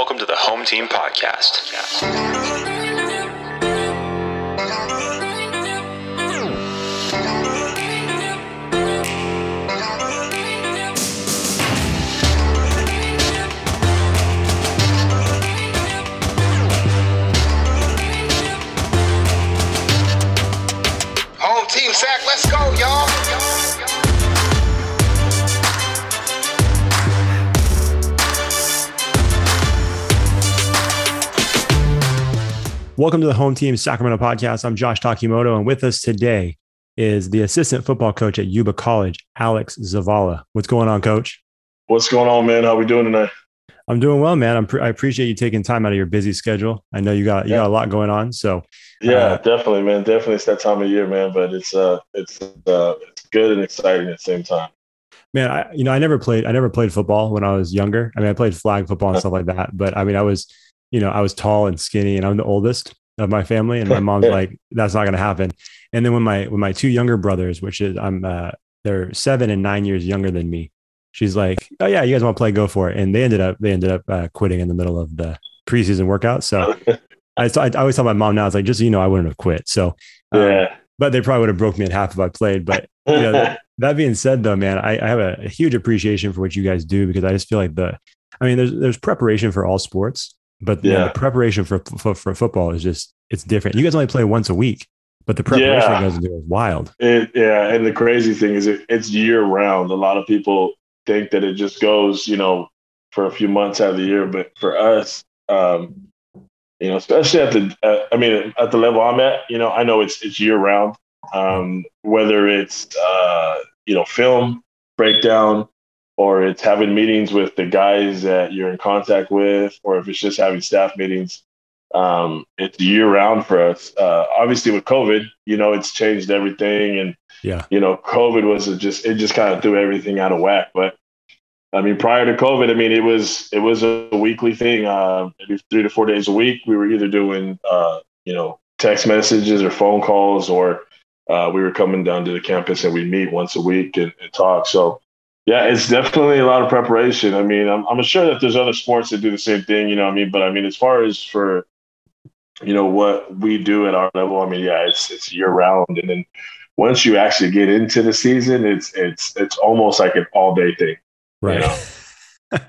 Welcome to the Home Team Podcast. Welcome to the Home Team Sacramento podcast. I'm Josh Takimoto, and with us today is the assistant football coach at Yuba College, Alex Zavala. What's going on, coach? What's going on, man? How we doing tonight? I'm doing well, man. I'm pre- I appreciate you taking time out of your busy schedule. I know you got you Yeah. got a lot going on, so Yeah, Uh, definitely, man. Definitely, it's that time of year, man. But it's uh, it's uh, it's good and exciting at the same time. man, I you know I never played I never played football when I was younger. I mean, I played flag football and stuff like that, but I mean, I was you know I was tall and skinny, and I'm the oldest of my family, and my mom's like, that's not going to happen. And then when my when my two younger brothers, which is I'm uh, they're seven and nine years younger than me, she's like, oh yeah, you guys want to play, go for it. And they ended up they ended up uh, quitting in the middle of the preseason workout. So I, I always tell my mom now, it's like just so you know, I wouldn't have quit. So um, yeah, but they probably would have broke me in half if I played. But you know, that, that being said, though, man, I, I have a, a huge appreciation for what you guys do because I just feel like the, I mean, there's there's preparation for all sports, but Yeah. the preparation for, for for football is just it's different. You guys only play once a week, but the preparation Yeah. goes into is wild. It, yeah, and the crazy thing is, it, it's year round. A lot of people think that it just goes, you know, for a few months out of the year, but for us, um, you know, especially at the, uh, I mean, at the level I'm at, you know, I know it's it's year round. Um, whether it's uh, you know film breakdown, or it's having meetings with the guys that you're in contact with, or if it's just having staff meetings, um, it's year round for us. Uh, obviously, with COVID, you know, it's changed everything, and Yeah. you know, COVID was just it just kind of threw everything out of whack. But I mean, prior to COVID, I mean, it was it was a weekly thing. Uh, maybe three to four days a week, we were either doing uh, you know text messages or phone calls, or uh, we were coming down to the campus and we meet once a week and, and talk. So. Yeah, it's definitely a lot of preparation. I mean, I'm, I'm sure that there's other sports that do the same thing, you know what I mean? But I mean, as far as for, you know, what we do at our level, I mean, yeah, it's, it's year round. And then once you actually get into the season, it's, it's, it's almost like an all day thing. Right.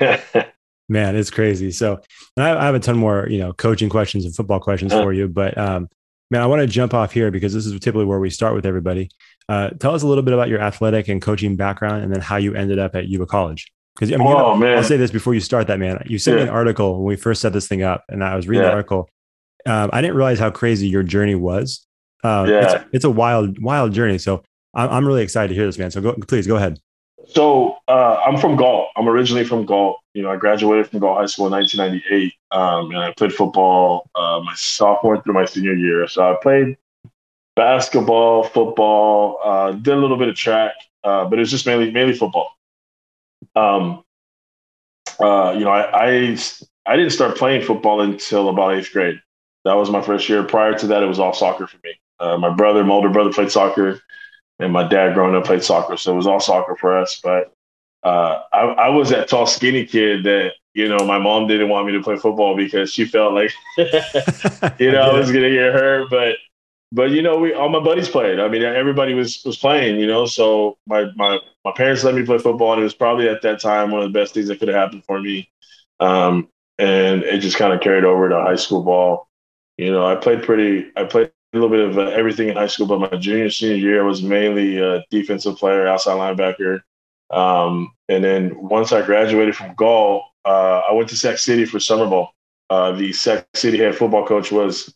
Yeah. Man, it's crazy. So I, I have a ton more, you know, coaching questions and football questions for you. But um, man, I want to jump off here because this is typically where we start with everybody. Uh, tell us a little bit about your athletic and coaching background, and then how you ended up at Yuba College. Because I mean, you know, oh. I'll say this before you start that, man. You sent me an article when we first set this thing up, and I was reading the article. Um, I didn't realize how crazy your journey was. Um, Yeah. it's, it's a wild, wild journey. So I'm, I'm really excited to hear this, man. So go, please go ahead. So uh, I'm from Galt. I'm originally from Galt. You know, I graduated from Galt High School in 1998, um, and I played football uh, my sophomore through my senior year. So I played basketball, football, uh, did a little bit of track, uh, but it was just mainly mainly football. Um, uh, you know, I, I I didn't start playing football until about eighth grade. That was my first year. Prior to that, it was all soccer for me. Uh, my brother, my older brother, played soccer and my dad growing up played soccer, so it was all soccer for us. But uh, I, I was that tall, skinny kid that you know my mom didn't want me to play football because she felt like you know I was gonna get hurt. But but you know we all my buddies played. I mean everybody was was playing. You know, so my my my parents let me play football, and it was probably at that time one of the best things that could have happened for me. Um, and it just kind of carried over to high school ball. You know, I played pretty. I played a little bit of uh, everything in high school, but my junior senior year was mainly a defensive player, outside linebacker. Um, and then once I graduated from Galt, uh, I went to Sac City for summer ball. Uh, the Sac City head football coach was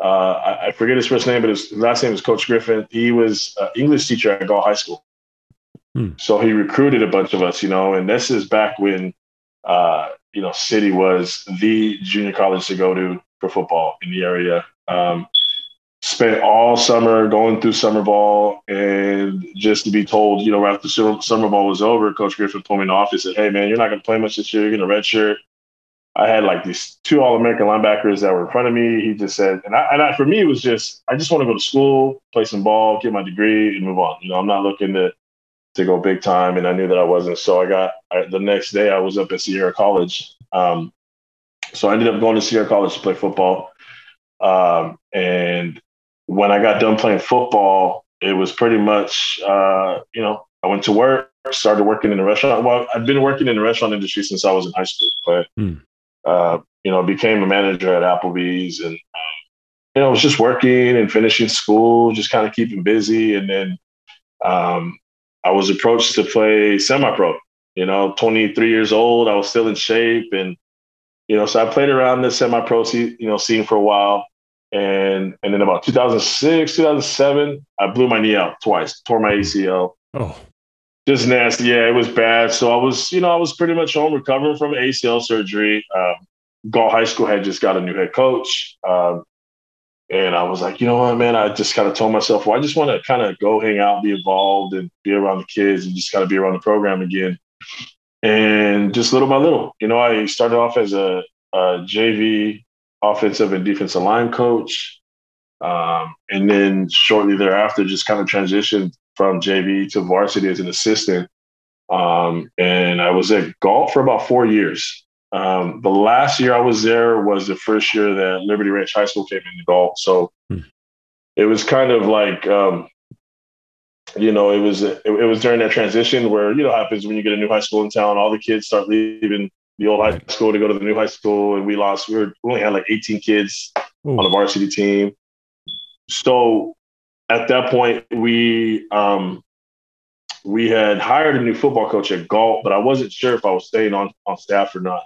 uh, I, I forget his first name, but his last name was Coach Griffin. He was an English teacher at Galt High School. Hmm. So he recruited a bunch of us, you know, and this is back when, uh, you know, City was the junior college to go to for football in the area. Um, spent all summer going through summer ball and just to be told, you know, after summer summer ball was over, Coach Griffin pulled me in the office and said, Hey man, you're not gonna play much this year, you're gonna redshirt. I had like these two All American linebackers that were in front of me. He just said, and I, and I, for me, it was just, I just want to go to school, play some ball, get my degree, and move on. You know, I'm not looking to to go big time, and I knew that I wasn't. So I got I, the next day, I was up at Sierra College, um, so I ended up going to Sierra College to play football. Um, and when I got done playing football, it was pretty much, uh, you know, I went to work, started working in the restaurant. Well, I've been working in the restaurant industry since I was in high school, but, hmm. Uh, you know, became a manager at Applebee's and, um, you know, was just working and finishing school, just kind of keeping busy. And then um, I was approached to play semi-pro. You know, 23 years old, I was still in shape, and you know, so I played around the semi-pro, you know, scene for a while, and and then about 2006, 2007, I blew my knee out twice, tore my ACL. Oh, just nasty. Yeah, it was bad. So I was, you know, I was pretty much home recovering from ACL surgery. Um, Galt High School had just got a new head coach. Um, and I was like, you know what, man, I just kind of told myself, well, I just want to kind of go hang out, be involved, and be around the kids and just kind of be around the program again. And just little by little, you know, I started off as a, a JV offensive and defensive line coach. Um, and then shortly thereafter, just kind of transitioned from JV to varsity as an assistant. Um, and I was at Galt for about four years. Um, the last year I was there was the first year that Liberty Ranch High School came into Galt. So hmm. it was kind of like, um, you know, it was it, it, was during that transition where you know happens when you get a new high school in town, all the kids start leaving the old high school to go to the new high school, and we lost. We, were, we only had like 18 kids Ooh. on the varsity team. So at that point, we um, we had hired a new football coach at Galt, but I wasn't sure if I was staying on on staff or not.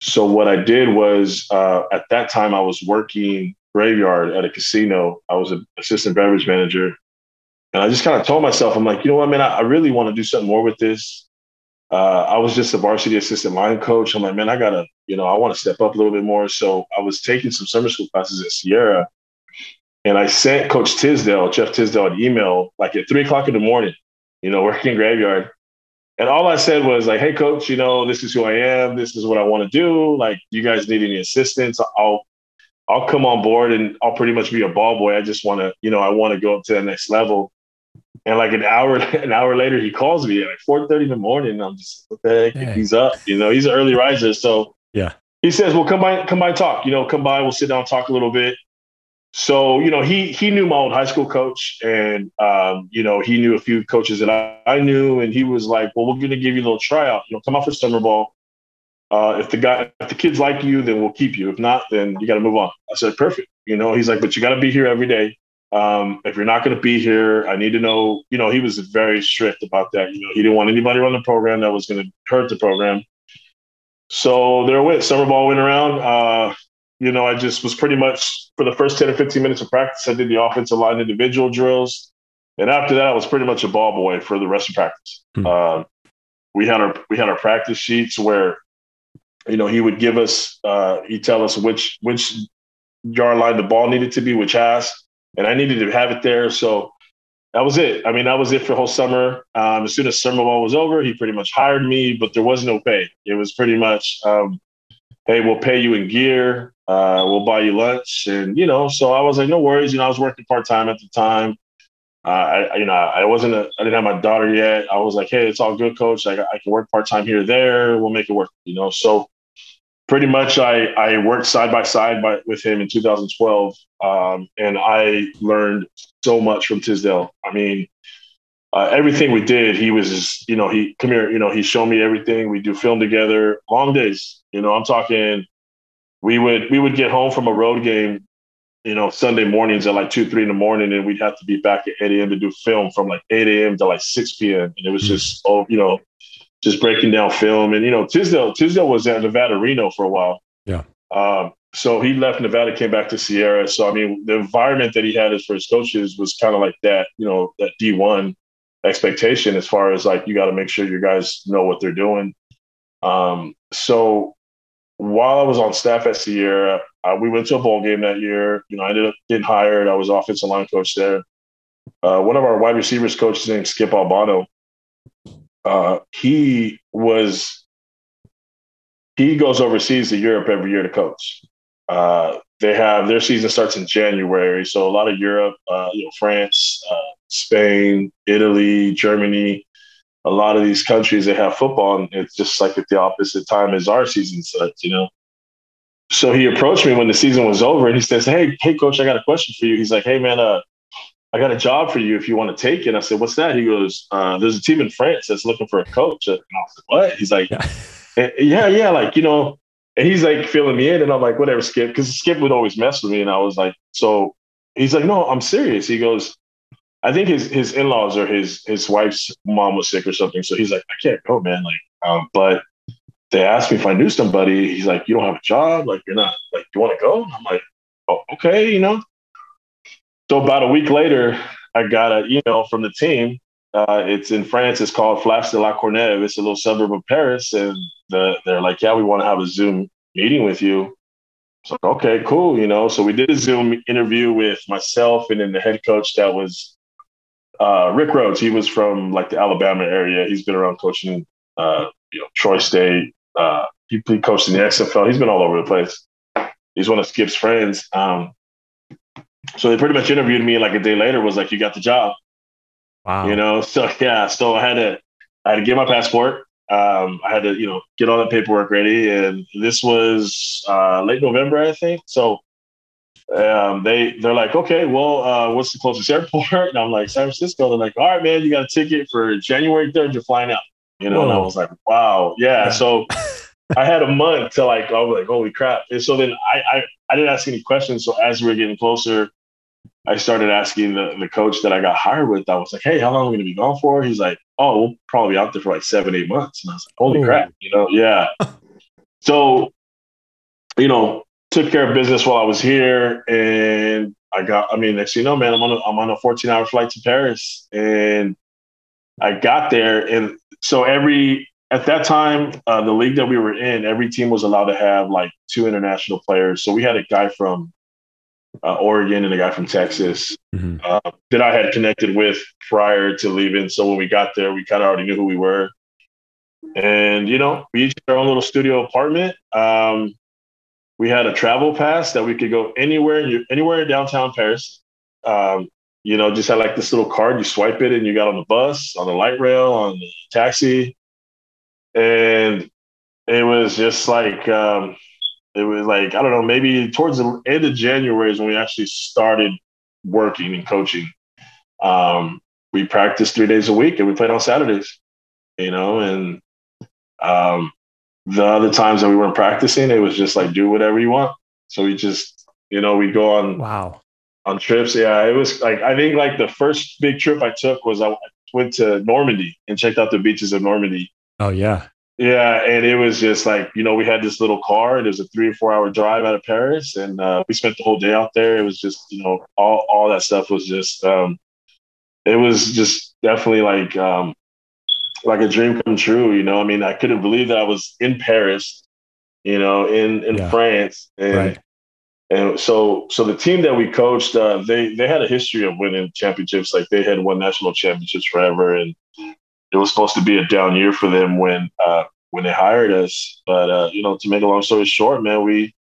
So what I did was uh, at that time I was working graveyard at a casino. I was an assistant beverage manager, and I just kind of told myself, I'm like, you know what, man, I, I really want to do something more with this. Uh, I was just a varsity assistant line coach. I'm like, man, I gotta, you know, I want to step up a little bit more. So I was taking some summer school classes at Sierra, and I sent Coach Tisdale, Jeff Tisdale, an email like at three o'clock in the morning, you know, working graveyard. And all I said was like, "Hey, coach, you know, this is who I am. This is what I want to do. Like, you guys need any assistance? I'll, I'll come on board and I'll pretty much be a ball boy. I just want to, you know, I want to go up to the next level." And like an hour, an hour later, he calls me at like four thirty in the morning. I'm just, what the heck? He's up. You know, he's an early riser, so yeah. He says, "Well, come by, come by, talk. You know, come by. We'll sit down, talk a little bit." So you know he he knew my old high school coach and um, you know he knew a few coaches that I, I, knew and he was like well we're going to give you a little tryout you know come out for summer ball. Uh, if the guy if the kids like you then we'll keep you. If not then you got to move on. I said perfect. You know he's like but you got to be here every day. Um, if you're not going to be here i need to know you know he was very strict about that you know he didn't want anybody on the program that was going to hurt the program. So there went. Summer ball went around. Uh, you know, I just was pretty much for the first 10 or 15 minutes of practice, I did the offensive line individual drills. And after that, I was pretty much a ball boy for the rest of practice. Hmm. Uh, we had our we had our practice sheets where, you know, he would give us uh, he'd tell us which which yard line the ball needed to be, which has, and I needed to have it there. So that was it. I mean, that was it for the whole summer. Um, as soon as summer ball was over, he pretty much hired me, but there was no pay. It was pretty much, um, hey, we'll pay you in gear uh, we'll buy you lunch. And, you know, so I was like, no worries. You know, I was working part time at the time. Uh, I, you know, I wasn't, I didn't have my daughter yet. I was like, hey, it's all good, coach. I, I can work part time here, there. We'll make it work, you know. So pretty much I, I worked side by side by, with him in 2012. Um, and I learned so much from Tisdale. I mean, uh, everything we did, he was, just, you know, he come here, you know, he showed me everything. We do film together, long days. You know, I'm talking we would we would get home from a road game, you know, Sunday mornings at like two, three in the morning, and we'd have to be back at 8 a.m. to do film from like 8 a.m. to like 6 p.m. And it was hmm. just oh, you know, just breaking down film. And you know, Tisdale Tisdale was at Nevada Reno for a while. Yeah. Um, so he left Nevada, came back to Sierra. So I mean, the environment that he had as for his coaches was kind of like that, you know, that D1 expectation as far as like you got to make sure your guys know what they're doing. Um, so while I was on staff at Sierra, uh, we went to a bowl game that year. You know, I ended up getting hired. I was offensive line coach there. Uh, one of our wide receivers coaches named Skip Albano. Uh, he was he goes overseas to Europe every year to coach. Uh, they have their season starts in January, so a lot of Europe, uh, you know, France, uh, Spain, Italy, Germany a lot of these countries they have football and it's just like at the opposite time as our season starts, you know. so he approached me when the season was over and he says, Hey, hey coach, I got a question for you. He's like, Hey man, uh, I got a job for you if you want to take it. I said, What's that? He goes, uh, there's a team in France that's looking for a coach. And I was like, What? He's like, Yeah. "Eh, Yeah, yeah, like, you know, and he's like filling me in, and I'm like, whatever, Skip, because Skip would always mess with me. And I was like, so he's like, No, I'm serious. He goes, I think his his in-laws or his his wife's mom was sick or something. So he's like, I can't go, man. Like, um, but they asked me if I knew somebody. He's like, you don't have a job, like you're not like you want to go. I'm like, oh, okay, you know. So about a week later, I got an email from the team. Uh, it's in France. It's called Flash de la Courneuve. It's a little suburb of Paris, and the, they're like, yeah, we want to have a Zoom meeting with you. So okay, cool. You know, so we did a Zoom interview with myself and then the head coach that was uh, Rick Rhodes. He was from like the Alabama area. He's been around coaching, uh, you know, Troy State. Uh, he, he coached in the XFL. He's been all over the place. He's one of Skip's friends. Um, so they pretty much interviewed me. Like a day later, was like, "You got the job." Wow. You know, so yeah. So I had to, I had to get my passport. Um, I had to, you know, get all that paperwork ready, and this was uh, late November, I think. So um, they they're like, okay, well, uh, what's the closest airport? And I'm like, San Francisco. They're like, all right, man, you got a ticket for January 3rd. You're flying out. You know, and I was like, wow, yeah. Yeah. So I had a month to like, I was like, holy crap. And so then I, I I didn't ask any questions. So as we were getting closer, I started asking the, the coach that I got hired with. I was like, hey, how long are we going to be gone for? He's like, oh, we'll probably be out there for like seven, eight months. And I was like, holy Oh. crap, you know, yeah. so, you know, took care of business while I was here. And I got, I mean, next thing you know, man, I'm on a, I'm on a 14 hour flight to Paris. And I got there. And so every, at that time, uh, the league that we were in, every team was allowed to have like two international players. So we had a guy from uh, Oregon and a guy from Texas Mhm. uh, that I had connected with prior to leaving. So when we got there, we kind of already knew who we were. And, you know, we each had our own little studio apartment. Um, we had a travel pass that we could go anywhere, anywhere in downtown Paris. Um, you know, just had like this little card, you swipe it and you got on the bus, on the light rail, on the taxi. And it was just like, um, it was like, I don't know, maybe towards the end of January is when we actually started working and coaching. Um, we practiced three days a week and we played on Saturdays, you know, and um, the other times that we weren't practicing, it was just like do whatever you want. So we just, you know, we go on Wow. on trips. Yeah, it was like I think like the first big trip I took was I went to Normandy and checked out the beaches of Normandy. Oh yeah. Yeah, and it was just like you know we had this little car. and It was a three or four hour drive out of Paris, and uh, we spent the whole day out there. It was just you know all all that stuff was just um, it was just definitely like um, like a dream come true. You know, I mean, I couldn't believe that I was in Paris, you know, in in Yeah. France, and Right. and so so the team that we coached, uh, they they had a history of winning championships. Like they had won national championships forever, and it was supposed to be a down year for them when uh, when they hired us. But uh, you know, to make a long story short, man, we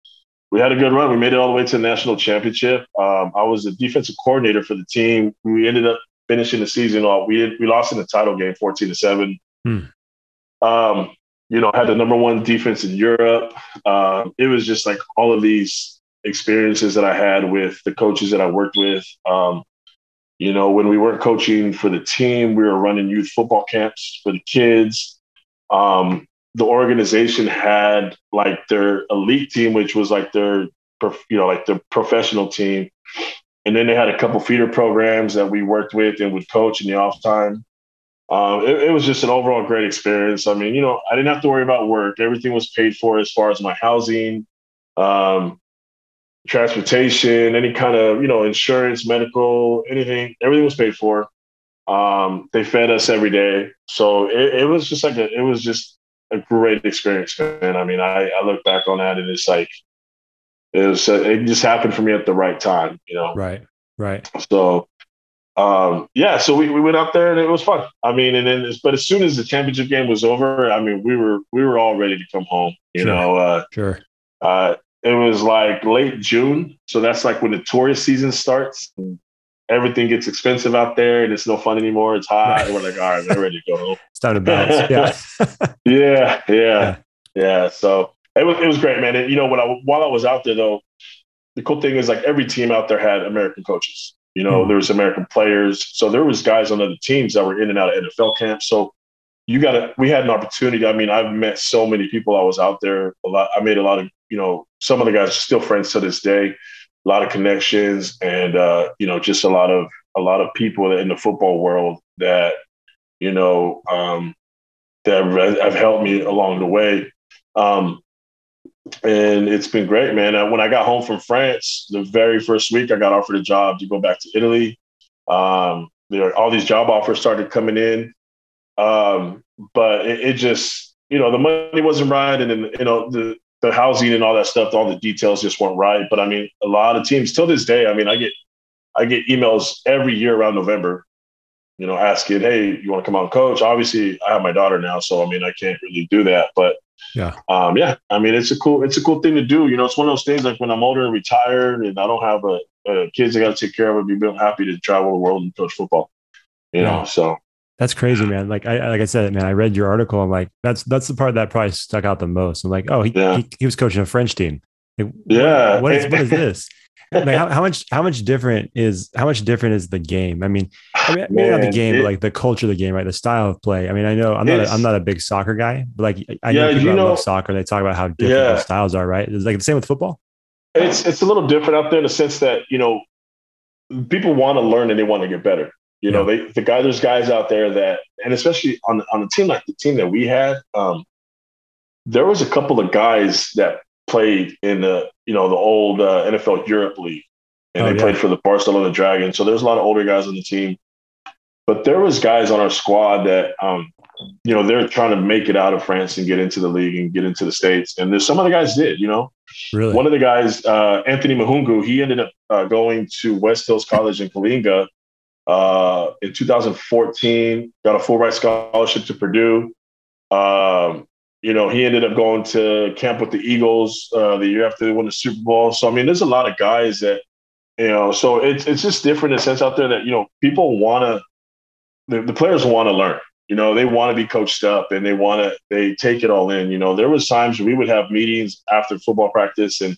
we had a good run. We made it all the way to the national championship. Um, I was the defensive coordinator for the team. We ended up finishing the season off. We we lost in the title game, fourteen to seven. Hmm. Um, you know, had the number one defense in Europe. Um, it was just like all of these experiences that I had with the coaches that I worked with. Um, you know, when we weren't coaching for the team, we were running youth football camps for the kids. Um, the organization had like their elite team, which was like their, you know, like their professional team. And then they had a couple feeder programs that we worked with and would coach in the off time. Um, it, it was just an overall great experience. I mean, you know, I didn't have to worry about work. Everything was paid for as far as my housing, um, transportation, any kind of, you know, insurance, medical, anything, everything was paid for. Um, they fed us every day. So it, it was just like a, it was just a great experience, man. I mean, I, I look back on that and it's like, it was, it just happened for me at the right time, you know? Right. Right. So, um, yeah, so we, we went out there and it was fun. I mean, and then, but as soon as the championship game was over, I mean, we were, we were all ready to come home, you Sure. know, uh, Sure. uh, it was like late June. So that's like when the tourist season starts. and Everything gets expensive out there and it's no fun anymore. It's hot. Right. And we're like, all right, we're ready to go home. It's time to bounce. Yeah. Yeah, yeah, Yeah. yeah, So It was it was great, man. And you know, when I while I was out there though, the cool thing is like every team out there had American coaches. You know, mm-hmm. there was American players, so there was guys on other teams that were in and out of NFL camps. So you got to. We had an opportunity. I mean, I've met so many people. I was out there a lot. I made a lot of you know. Some of the guys are still friends to this day. A lot of connections, and uh, you know, just a lot of a lot of people in the football world that you know um, that have helped me along the way. Um, and it's been great, man. Uh, when I got home from France, the very first week, I got offered a job to go back to Italy. Um, there, all these job offers started coming in, um, but it, it, just, you know, the money wasn't right, and then you know the the housing and all that stuff, all the details just weren't right. But I mean, a lot of teams till this day, I mean, I get I get emails every year around November, you know, asking, "Hey, you want to come out and coach?" Obviously, I have my daughter now, so I mean, I can't really do that, but yeah. Um, yeah. I mean, it's a cool, it's a cool thing to do. You know, it's one of those things like when I'm older and retired and I don't have a, a kids I got to take care of, I'd be real happy to travel the world and coach football. You yeah. know, so that's crazy, man. Like I, like I said, man, I read your article. I'm like, that's, that's the part that probably stuck out the most. I'm like, oh, he, yeah. he, he was coaching a French team. Like, yeah. what is, what is this? Like how, how, much how much different is how much different is the game? I mean, I mean maybe not the game, it, but like the culture of the game, right? The style of play. I mean, I know I'm not a, I'm not a big soccer guy, but like I know yeah, people know, love soccer. They talk about how different yeah. the styles are, right? It's like the same with football. It's it's a little different out there in the sense that you know people want to learn and they want to get better. You know, they the guy there's guys out there that, and especially on on a team like the team that we had, um, there was a couple of guys that played in the you know the old uh, NFL Europe League, and oh, they yeah. played for the Barcelona Dragons. So there's a lot of older guys on the team, but there was guys on our squad that um, you know they're trying to make it out of France and get into the league and get into the states. And there's some of the guys did. You know, really one of the guys, uh, Anthony Mahoungou, he ended up uh, going to West Hills College in Coalinga. Uh, in 2014, got a full ride scholarship to Purdue. Um, you know, he ended up going to camp with the Eagles uh, the year after they won the Super Bowl. So I mean, there's a lot of guys that, you know, so it's it's just different in sense out there that you know people want to, the, the players want to learn. You know, they want to be coached up and they want to they take it all in. You know, there was times we would have meetings after football practice and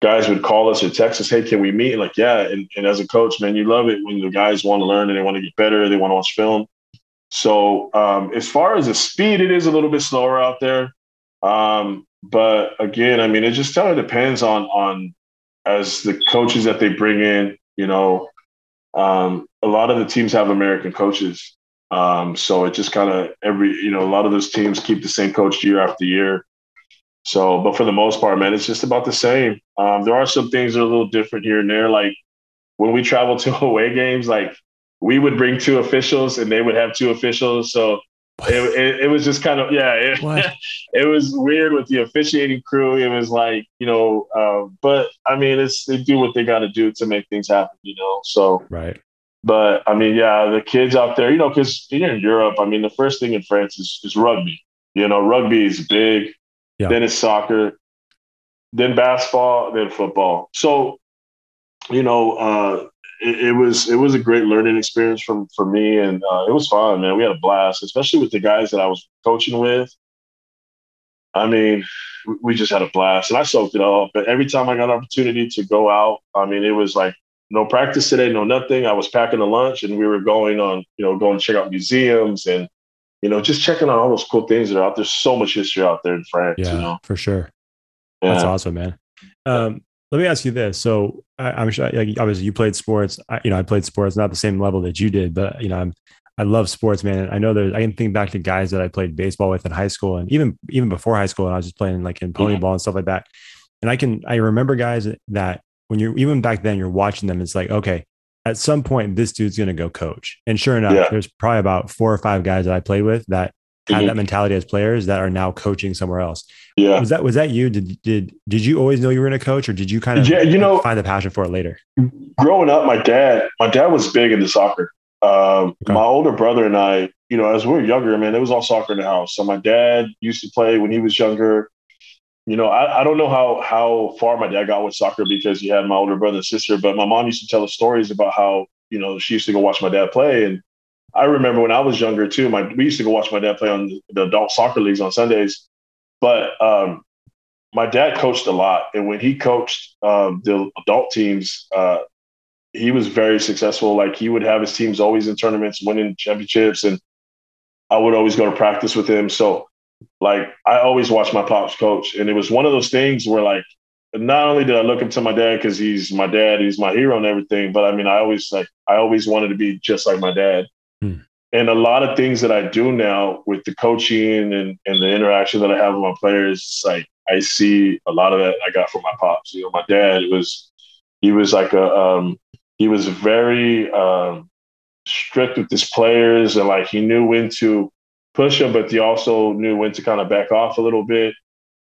guys would call us or text us, "Hey, can we meet?" And like, yeah. And, and as a coach, man, you love it when the guys want to learn and they want to get better. They want to watch film. So um, as far as the speed, it is a little bit slower out there. Um, but again, I mean, it just kind of depends on on as the coaches that they bring in. You know, um, a lot of the teams have American coaches, um, so it just kind of every you know a lot of those teams keep the same coach year after year. So, but for the most part, man, it's just about the same. Um, there are some things that are a little different here and there, like when we travel to away games, like we would bring two officials and they would have two officials. So it, it, it, was just kind of yeah it, it, was weird with the officiating crew. It was like you know uh, but i mean it's they do what they got to do to make things happen you know? So right. but i mean yeah the kids out there you know because you're in europe i mean the first thing in france is, is rugby. You know rugby is big. Yeah. then it's soccer. Then basketball then football. So you know uh, it, it, was it was a great learning experience from for me, and uh, it was fun, man. We had a blast, especially with the guys that I was coaching with. I mean, we just had a blast, and I soaked it all. But every time I got an opportunity to go out, I mean, it was like no practice today, no nothing. I was packing a lunch, and we were going on, you know, going to check out museums and you know, just checking out all those cool things that are out. There's so much history out there in France. Yeah, you know? for sure. Yeah. That's awesome, man. Um, let me ask you this. So I, am sure, like, obviously, you played sports. I, you know, I played sports, not the same level that you did, but you know, I'm I love sports, man. I know that I can think back to guys that I played baseball with in high school, and even even before high school, and I was just playing like in pony ball and stuff like that. And I can I remember guys that when you're even back then, you're watching them. It's like okay, at some point, this dude's going to go coach. And sure enough, yeah. there's probably about four or five guys that I played with that had mm-hmm. that mentality as players that are now coaching somewhere else. Yeah. Was that was that you? Did did did you always know you were in a coach or did you kind of yeah, you know, find the passion for it later? Growing up, my dad, my dad was big into soccer. Um, okay. my older brother and I, you know, as we were younger, man, it was all soccer in the house. So my dad used to play when he was younger. You know, I, I don't know how how far my dad got with soccer because he had my older brother and sister, but my mom used to tell us stories about how, you know, she used to go watch my dad play and I remember when I was younger too. My we used to go watch my dad play on the adult soccer leagues on Sundays, but um, my dad coached a lot, and when he coached um, the adult teams, uh, he was very successful. Like he would have his teams always in tournaments, winning championships, and I would always go to practice with him. So, like, I always watched my pops coach, and it was one of those things where, like, not only did I look up to my dad because he's my dad, he's my hero and everything, but I mean, I always like, I always wanted to be just like my dad. Hmm. And a lot of things that I do now with the coaching and, and the interaction that I have with my players, like I see a lot of that I got from my pops. You know, my dad was, he was like a, um, he was very um, strict with his players and like he knew when to push them, but he also knew when to kind of back off a little bit.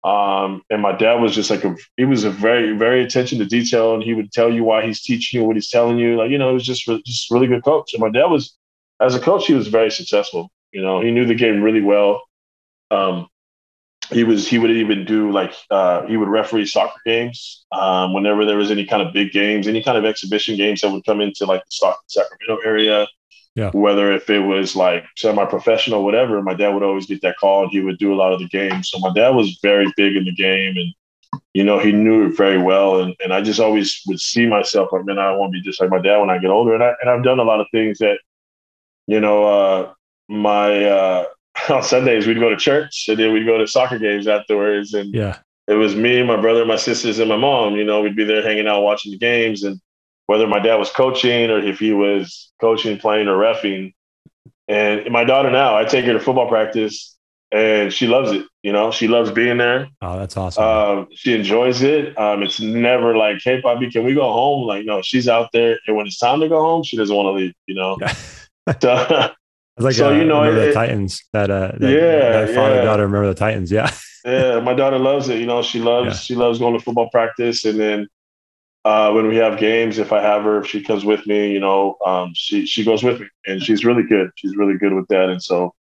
Um, and my dad was just like a he was a very very attention to detail, and he would tell you why he's teaching you what he's telling you. Like you know, he was just just really good coach. And my dad was as a coach, he was very successful. You know, he knew the game really well. Um, he was he would even do like uh, he would referee soccer games um, whenever there was any kind of big games, any kind of exhibition games that would come into like the Stockton, Sacramento area. Yeah. Whether if it was like semi-professional, whatever, my dad would always get that call, and he would do a lot of the games. So my dad was very big in the game, and you know he knew it very well. And and I just always would see myself like, man, I want to be just like my dad when I get older. And I and I've done a lot of things that, you know, uh, my uh, on Sundays we'd go to church and then we'd go to soccer games afterwards. And yeah, it was me, my brother, my sisters, and my mom. You know, we'd be there hanging out, watching the games, and whether my dad was coaching or if he was coaching, playing, or refing. And my daughter now, I take her to football practice, and she loves it. You know, she loves being there. Oh, that's awesome. Um, she enjoys it. Um, it's never like, "Hey, Bobby, can we go home?" Like, no, she's out there, and when it's time to go home, she doesn't want to leave. You know. so, It's like so, uh, you know, remember it, the Titans that uh that, yeah, that father yeah. daughter remember the Titans, yeah. yeah, my daughter loves it. You know, she loves yeah. she loves going to football practice, and then uh, when we have games, if I have her, if she comes with me, you know, um, she she goes with me, and she's really good. She's really good with that, and so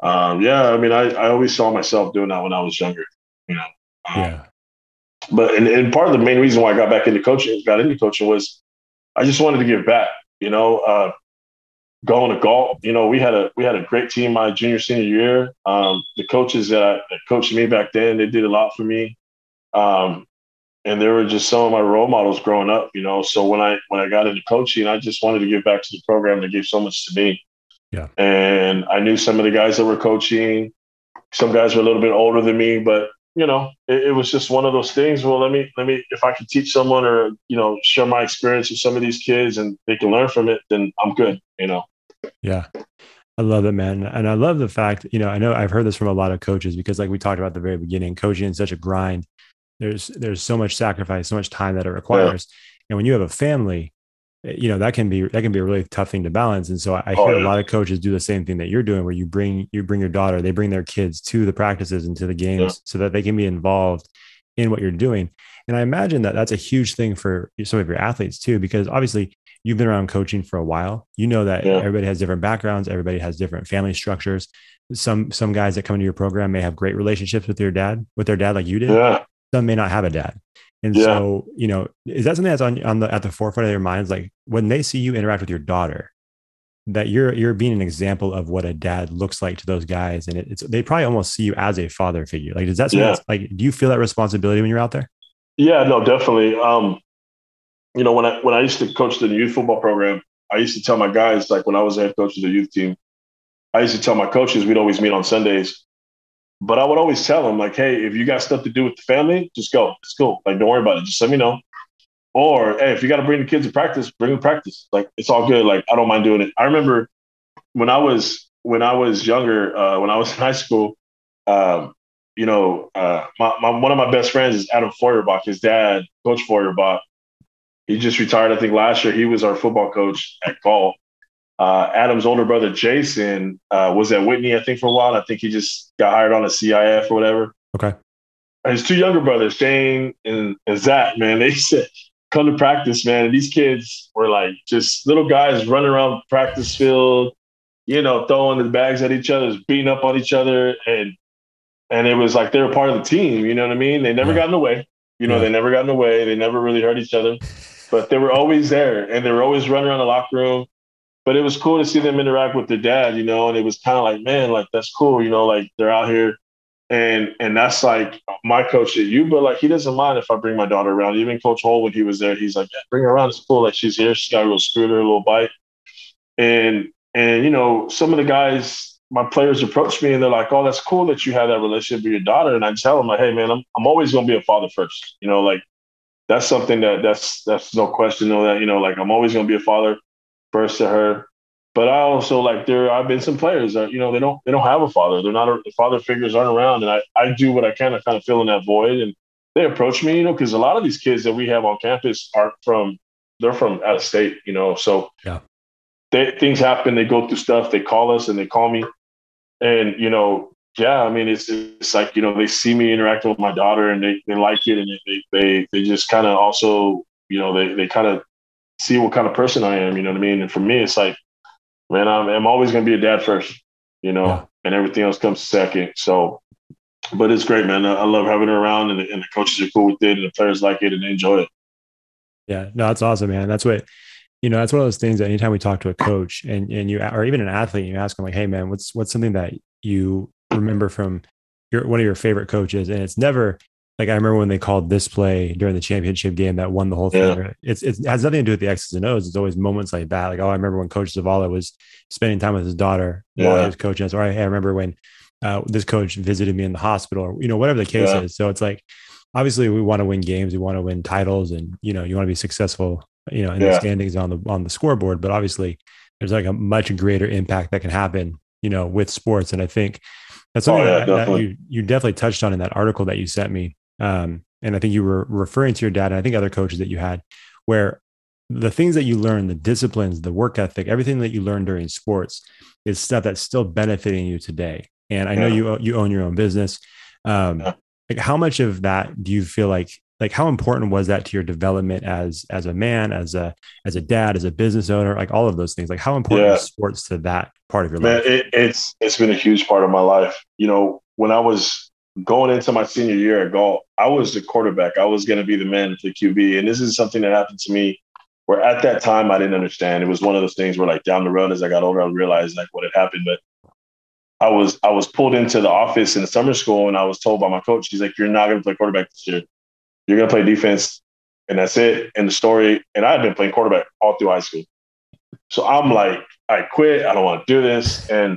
um, yeah, I mean, I I always saw myself doing that when I was younger, you know. Um, yeah. But and, and part of the main reason why I got back into coaching, got into coaching, was I just wanted to give back. You know, uh, going to Galt. You know, we had a we had a great team my junior senior year. Um, the coaches that, I, that coached me back then, they did a lot for me. Um, and they were just some of my role models growing up, you know. So when I when I got into coaching, I just wanted to give back to the program that gave so much to me. Yeah. And I knew some of the guys that were coaching. Some guys were a little bit older than me, but you know, it, it, was just one of those things. Well, let me let me if I can teach someone or you know share my experience with some of these kids and they can learn from it, then I'm good. You know. Yeah. I love it, man. And I love the fact, you know, I know I've heard this from a lot of coaches because like we talked about at the very beginning, coaching is such a grind. There's there's so much sacrifice, so much time that it requires. Yeah. And when you have a family, eh, you know, that can be that can be a really tough thing to balance. And so I, I oh, hear yeah. a lot of coaches do the same thing that you're doing where you bring you bring your daughter, they bring their kids to the practices and to the games yeah. so that they can be involved in what you're doing. And I imagine that that's a huge thing for some of your athletes too, because obviously you've been around coaching for a while. You know that yeah. everybody has different backgrounds, everybody has different family structures. Some some guys that come into your program may have great relationships with your dad, with their dad, like you did. Yeah. Some may not have a dad. And yeah. so, you know, is that something that's on, on the at the forefront of their minds? Like when they see you interact with your daughter, that you're you're being an example of what a dad looks like to those guys, and it, it's they probably almost see you as a father figure. Like, does that yeah. like do you feel that responsibility when you're out there? Yeah, no, definitely. Um, you know, when I when I used to coach the youth football program, I used to tell my guys, like when I was head coach of the youth team, I used to tell my coaches we'd always meet on Sundays. But I would always tell them, like, hey, if you got stuff to do with the family, just go. It's cool. Like, don't worry about it. Just let me know. Or hey, if you got to bring the kids to practice, bring them practice. Like, it's all good. Like, I don't mind doing it. I remember when I was when I was younger, uh, when I was in high school, um, you know, uh, my, my, one of my best friends is Adam Feuerbach. His dad, Coach Feuerbach, he just retired, I think, last year. He was our football coach at Galt. Uh, Adam's older brother, Jason, uh, was at Whitney, I think, for a while. I think he just got hired on a CIF or whatever. Okay. his two younger brothers, Shane and, and Zach, man, they said, come to practice, man. And these kids were like just little guys running around practice field, you know, throwing the bags at each other, beating up on each other. And and it was like they were part of the team, you know what I mean? They never yeah. got in the way. You know, yeah. they never got in the way. They never really hurt each other but they were always there and they were always running around the locker room. But it was cool to see them interact with their dad, you know, and it was kind of like, man, like that's cool, you know, like they're out here And and that's like my coach at you, but like he doesn't mind if I bring my daughter around. Even Coach Hole, when he was there, he's like, yeah, bring her around. It's cool. Like she's here. She's got a little scooter, a little bike. And and you know, some of the guys, my players approach me and they're like, Oh, that's cool that you have that relationship with your daughter. And I tell them like, hey man, I'm I'm always gonna be a father first. You know, like that's something that that's that's no question though that, you know, like I'm always gonna be a father first to her. But I also like there I've been some players that, you know, they don't they don't have a father. They're not a, the father figures aren't around. And I, I do what I can to kind of fill in that void. And they approach me, you know, because a lot of these kids that we have on campus are from they're from out of state, you know. So yeah. They, things happen, they go through stuff, they call us and they call me. And, you know, yeah, I mean, it's it's like you know they see me interacting with my daughter and they, they like it and they they they just kind of also you know they they kind of see what kind of person I am. You know what I mean? And for me, it's like man, I'm, I'm always going to be a dad first, you know, yeah. and everything else comes second. So, but it's great, man. I, love having her around, and the, and the, coaches are cool with it, and the players like it, and they enjoy it. Yeah, no, that's awesome, man. That's what you know. That's one of those things that anytime we talk to a coach and and you or even an athlete, you ask them like, "Hey, man, what's what's something that you remember from your one of your favorite coaches?" And it's never like I remember when they called this play during the championship game that won the whole thing. Yeah. It's, it has nothing to do with the X's and O's. It's always moments like that. Like, oh, I remember when Coach Zavala was spending time with his daughter yeah. while he was coaching us. Or hey, I remember when uh, this coach visited me in the hospital, or you know, whatever the case yeah. is. So it's like, obviously, we want to win games, we want to win titles, and you know, you want to be successful, you know, in the standings on the on the scoreboard. But obviously, there's like a much greater impact that can happen, you know, with sports. And I think that's something oh, that, that you you definitely touched on in that article that you sent me. Um, and I think you were referring to your dad, and I think other coaches that you had, where the things that you learn, the disciplines, the work ethic, everything that you learn during sports is stuff that's still benefiting you today. And I know you you own your own business. Um, like how much of that do you feel like like how important was that to your development as as a man, as a as a dad, as a business owner, like all of those things? Like how important yeah. is sports to that part of your man, life? It, it's it's been a huge part of my life. You know, when I was going into my senior year at Galt, I was the quarterback. I was going to be the man for the QB. And this is something that happened to me where at that time I didn't understand. It was one of those things where like down the road as I got older, I realized like what had happened. But I was I was pulled into the office in the summer school and I was told by my coach, he's like, You're not gonna play quarterback this year. You're gonna play defense. And that's it. And the story, and I had been playing quarterback all through high school. So I'm like, I quit. I don't want to do this. And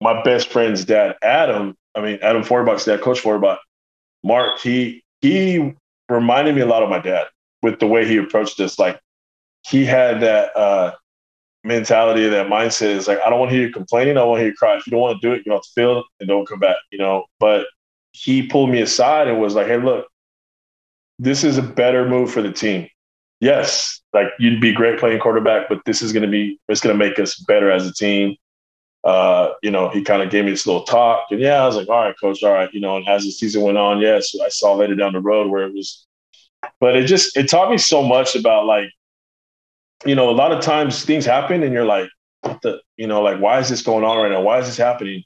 my best friend's dad, Adam, I mean, Adam Feuerbach's dad, Coach Feuerbach, Mark, he he reminded me a lot of my dad with the way he approached this. Like he had that uh, mentality, that mindset is like, I don't want to hear you complaining. I want to hear you cry. If you don't want to do it, get off the field and don't come back, you know. But he pulled me aside and was like, hey, look, this is a better move for the team. Yes, like you'd be great playing quarterback, but this is going to be, it's going to make us better as a team uh, you know, he kind of gave me this little talk. And yeah, I was like, all right, coach, all right. You know, and as the season went on, yes, yeah, so I saw later down the road where it was, but it just, it taught me so much about like, you know, a lot of times things happen and you're like, the, you know, like, why is this going on right now? Why is this happening?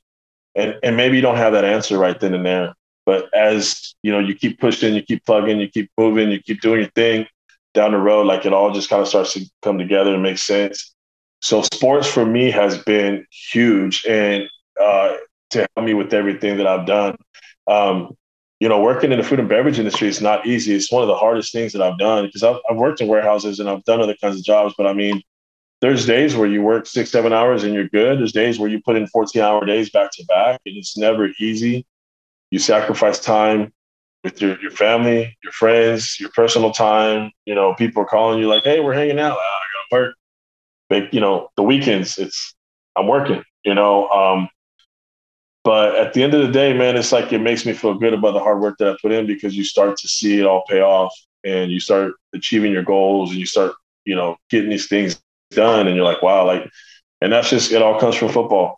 And, and maybe you don't have that answer right then and there. But as, you know, you keep pushing, you keep plugging, you keep moving, you keep doing your thing down the road, like it all just kind of starts to come together and make sense. So sports for me has been huge and uh, to help me with everything that I've done. Um, you know, working in the food and beverage industry is not easy. It's one of the hardest things that I've done because I've, I've worked in warehouses and I've done other kinds of jobs. But I mean, there's days where you work six, seven hours and you're good. There's days where you put in 14 hour days back to back and it's never easy. You sacrifice time with your, your family, your friends, your personal time. You know, people are calling you like, hey, we're hanging out. I gotta work big, you know, the weekends, it's I'm working, you know. Um, but at the end of the day, man, it's like it makes me feel good about the hard work that I put in because you start to see it all pay off and you start achieving your goals and you start, you know, getting these things done and you're like, wow, like, and that's just it all comes from football.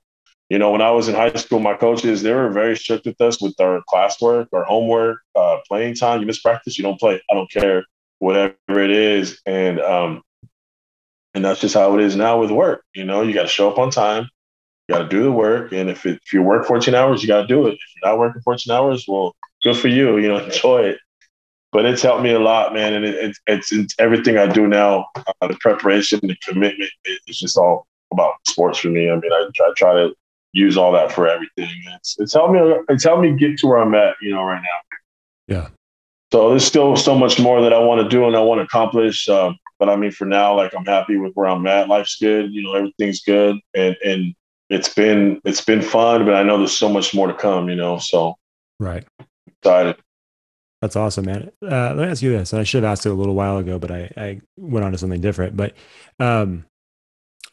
You know, when I was in high school, my coaches, they were very strict with us with our classwork, our homework, uh, playing time. You miss practice, you don't play. I don't care, whatever it is. And um, and that's just how it is now with work. You know, you got to show up on time, you got to do the work. And if, it, if you work 14 hours, you got to do it. If you're not working 14 hours, well, good for you. You know, enjoy it. But it's helped me a lot, man. And it, it, it's, it's everything I do now, uh, the preparation, the commitment, it's just all about sports for me. I mean, I I try to use all that for everything. It's it's helped me it's helped me get to where I'm at, you know, right now. Yeah. So there's still so much more that I want to do and I want to accomplish. Um, but I mean, for now, like I'm happy with where I'm at. Life's good, you know, everything's good, and and it's been it's been fun. But I know there's so much more to come, you know. So right, excited. That's awesome, man. Uh, let me ask you this, and I should have asked it a little while ago, but I, I went on to something different. But um,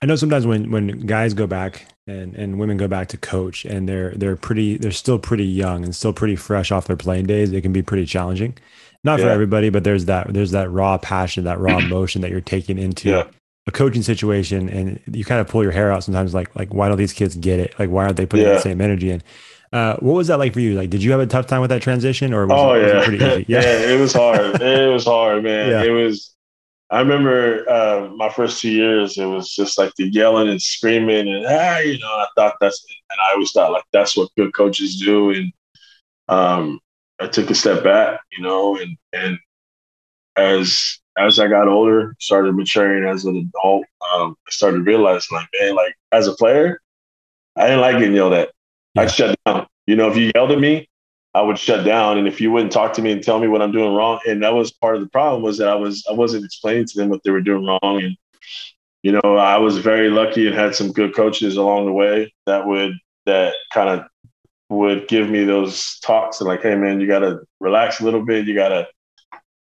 I know sometimes when when guys go back and, and women go back to coach and they're they're pretty they're still pretty young and still pretty fresh off their playing days, it can be pretty challenging. Not yeah. for everybody, but there's that there's that raw passion, that raw emotion that you're taking into yeah. a coaching situation, and you kind of pull your hair out sometimes. Like like why don't these kids get it? Like why aren't they putting yeah. the same energy in? Uh, what was that like for you? Like, did you have a tough time with that transition, or was oh it, yeah, it pretty easy? Yeah. yeah, it was hard. it was hard, man. It was I remember uh, my first two years, it was just like the yelling and screaming, and ah, you know, I thought that's, and I always thought like that's what good coaches do. And um, I took a step back, you know, and and as as I got older, started maturing as an adult, um, I started realizing like, man, like as a player, I didn't like getting yelled at. Yeah. I shut down. You know, if you yelled at me, I would shut down. And if you wouldn't talk to me and tell me what I'm doing wrong, and that was part of the problem was that I was I wasn't explaining to them what they were doing wrong. And you know, I was very lucky and had some good coaches along the way that would that kind of would give me those talks and like, hey man, you gotta relax a little bit, you gotta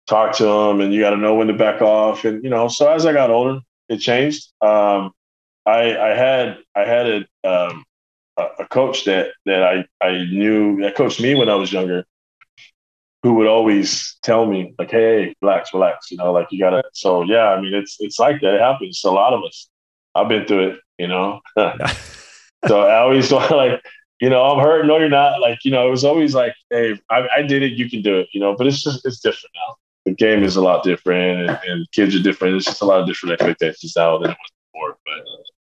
talk to them, and you gotta know when to back off. And you know, so as I got older, it changed. Um, I I had I had a um, a coach that that I I knew that coached me when I was younger, who would always tell me like, "Hey, relax, relax," you know, like you gotta. So yeah, I mean, it's it's like that. It happens to a lot of us. I've been through it, you know. so I always like, you know, I'm hurt. No, you're not. Like, you know, it was always like, "Hey, I, I did it. You can do it," you know. But it's just it's different now. The game is a lot different, and, and kids are different. It's just a lot of different expectations now than it was before. But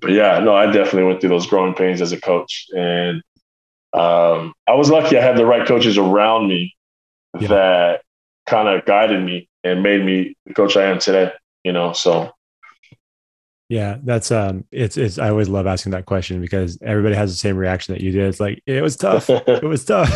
but yeah, no, I definitely went through those growing pains as a coach, and um, I was lucky. I had the right coaches around me yeah. that kind of guided me and made me the coach I am today. You know, so yeah, that's um, it's it's. I always love asking that question because everybody has the same reaction that you did. It's like it was tough. it was tough.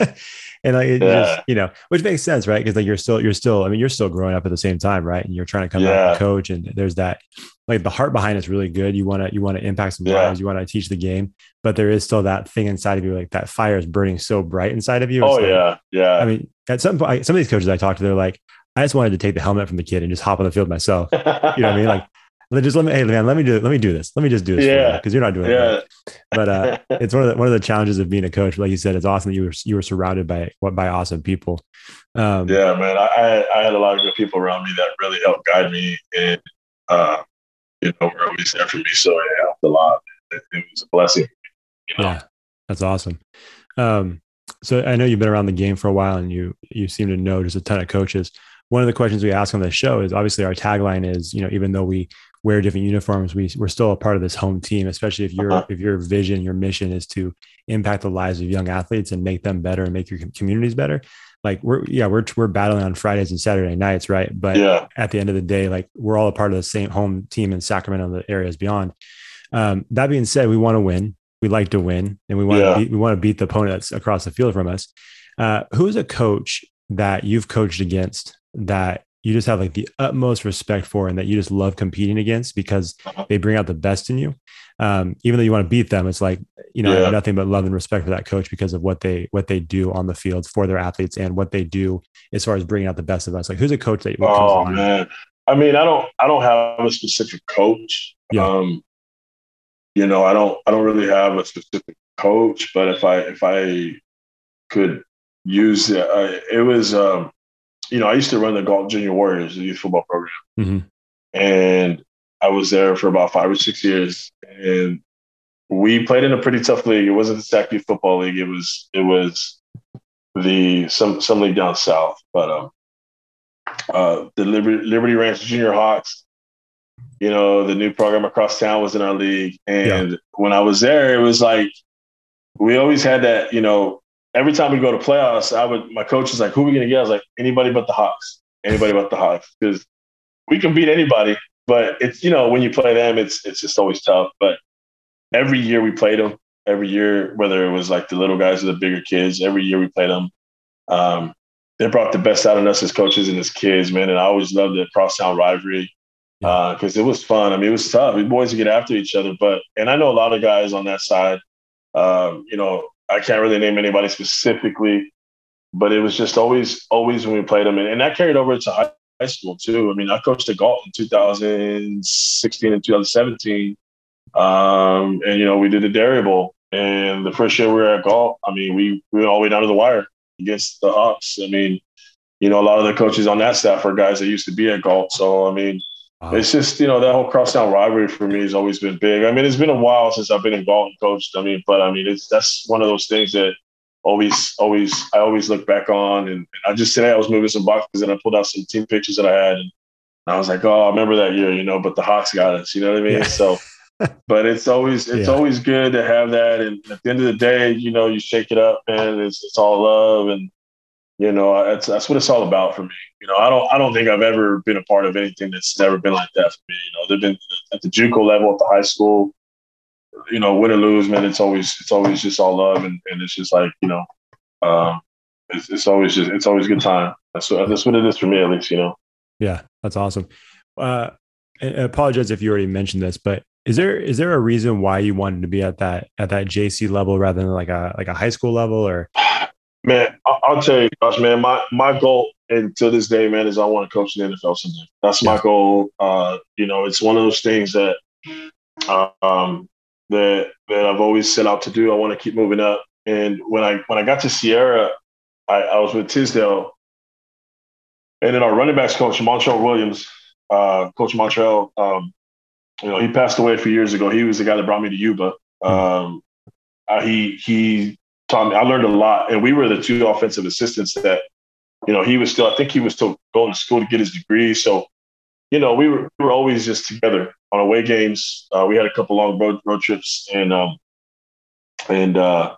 and like it yeah. just you know which makes sense right because like you're still you're still i mean you're still growing up at the same time right and you're trying to come yeah. out and coach and there's that like the heart behind it's really good you want to you want to impact some yeah. lives you want to teach the game but there is still that thing inside of you like that fire is burning so bright inside of you it's oh like, yeah yeah i mean at some point some of these coaches i talk to they're like I just wanted to take the helmet from the kid and just hop on the field myself. You know what I mean? Like just let me, hey man, let me do, let me do this. Let me just do this. Yeah, because you, you're not doing yeah. it. But uh, it's one of the one of the challenges of being a coach. Like you said, it's awesome that you were you were surrounded by what by awesome people. Um, yeah, man, I I had a lot of good people around me that really helped guide me, and uh, you know, were always there for me. So it helped a lot. It, it was a blessing. You know? Yeah, that's awesome. Um, so I know you've been around the game for a while, and you you seem to know just a ton of coaches. One of the questions we ask on the show is obviously our tagline is, you know, even though we wear different uniforms, we we're still a part of this home team. Especially if your uh-huh. if your vision, your mission is to impact the lives of young athletes and make them better and make your communities better. Like we're yeah we're we're battling on Fridays and Saturday nights, right? But yeah. at the end of the day, like we're all a part of the same home team in Sacramento and the areas beyond. Um, that being said, we want to win. We like to win, and we want yeah. to beat, we want to beat the opponent that's across the field from us. Uh, who is a coach that you've coached against that you just have like the utmost respect for and that you just love competing against because they bring out the best in you. Um, even though you want to beat them, it's like, you know, yeah. nothing but love and respect for that coach because of what they, what they do on the field for their athletes and what they do as far as bringing out the best of us. Like who's a coach that Oh man. I mean, I don't, I don't have a specific coach. Yeah. Um, you know, I don't, I don't really have a specific coach, but if I, if I could use it, uh, it was, um, you know, I used to run the Galt Junior Warriors, the youth football program, mm-hmm. and I was there for about five or six years, and we played in a pretty tough league. It wasn't the Sac Youth Football League. It was it was the some some league down south, but um, uh, the Liberty, Liberty Ranch Junior Hawks. You know, the new program across town was in our league, and yeah. when I was there, it was like we always had that. You know, every time we go to playoffs, I would my coach is like, "Who are we gonna get?" I was like, "Anybody but the Hawks. Anybody but the Hawks." Because we can beat anybody, but it's you know when you play them, it's it's just always tough. But every year we played them, every year, whether it was like the little guys or the bigger kids. Every year we played them. Um, they brought the best out of us as coaches and as kids, man. And I always loved the crosstown rivalry because uh, it was fun. I mean, it was tough. We boys would get after each other, but and I know a lot of guys on that side. Um, you know, I can't really name anybody specifically, but it was just always, always when we played them, and, and that carried over to high, high school too. I mean, I coached at Galt in 2016 and 2017, um, and you know, we did the Dairy Bowl, and the first year we were at Galt, I mean, we we went all the way down to the wire against the Hawks. I mean, you know, a lot of the coaches on that staff are guys that used to be at Galt, so I mean Wow. It's just, you know, that whole crosstown rivalry for me has always been big. I mean, it's been a while since I've been involved and coached. I mean, but I mean, it's that's one of those things that always, always, I always look back on. And, and I just today I was moving some boxes and I pulled out some team pictures that I had, and I was like, oh, I remember that year, you know. But the Hawks got us, you know what I mean? Yeah. So, but it's always, it's yeah. always good to have that. And at the end of the day, you know, you shake it up, man. It's it's all love and you know, that's that's what it's all about for me. You know, I don't I don't think I've ever been a part of anything that's never been like that for me. You know, they've been at the JUCO level, at the high school. You know, win or lose, man, it's always it's always just all love, and, and it's just like you know, um, it's, it's always just it's always good time. That's what that's what it is for me, at least. You know. Yeah, that's awesome. Uh, I apologize if you already mentioned this, but is there is there a reason why you wanted to be at that at that JC level rather than like a like a high school level or? Man, I'll tell you, Josh, man, my, my goal until this day, man, is I want to coach the NFL someday. That's my goal. Uh, you know, it's one of those things that um, that that I've always set out to do. I want to keep moving up. And when I when I got to Sierra, I, I was with Tisdale, and then our running backs coach Montreal Williams, uh, Coach Montreal, um, you know, he passed away a few years ago. He was the guy that brought me to Yuba. Hmm. Um, uh, he he me. I learned a lot, and we were the two offensive assistants that, you know, he was still. I think he was still going to school to get his degree. So, you know, we were we were always just together on away games. Uh, we had a couple long road road trips, and um, and uh,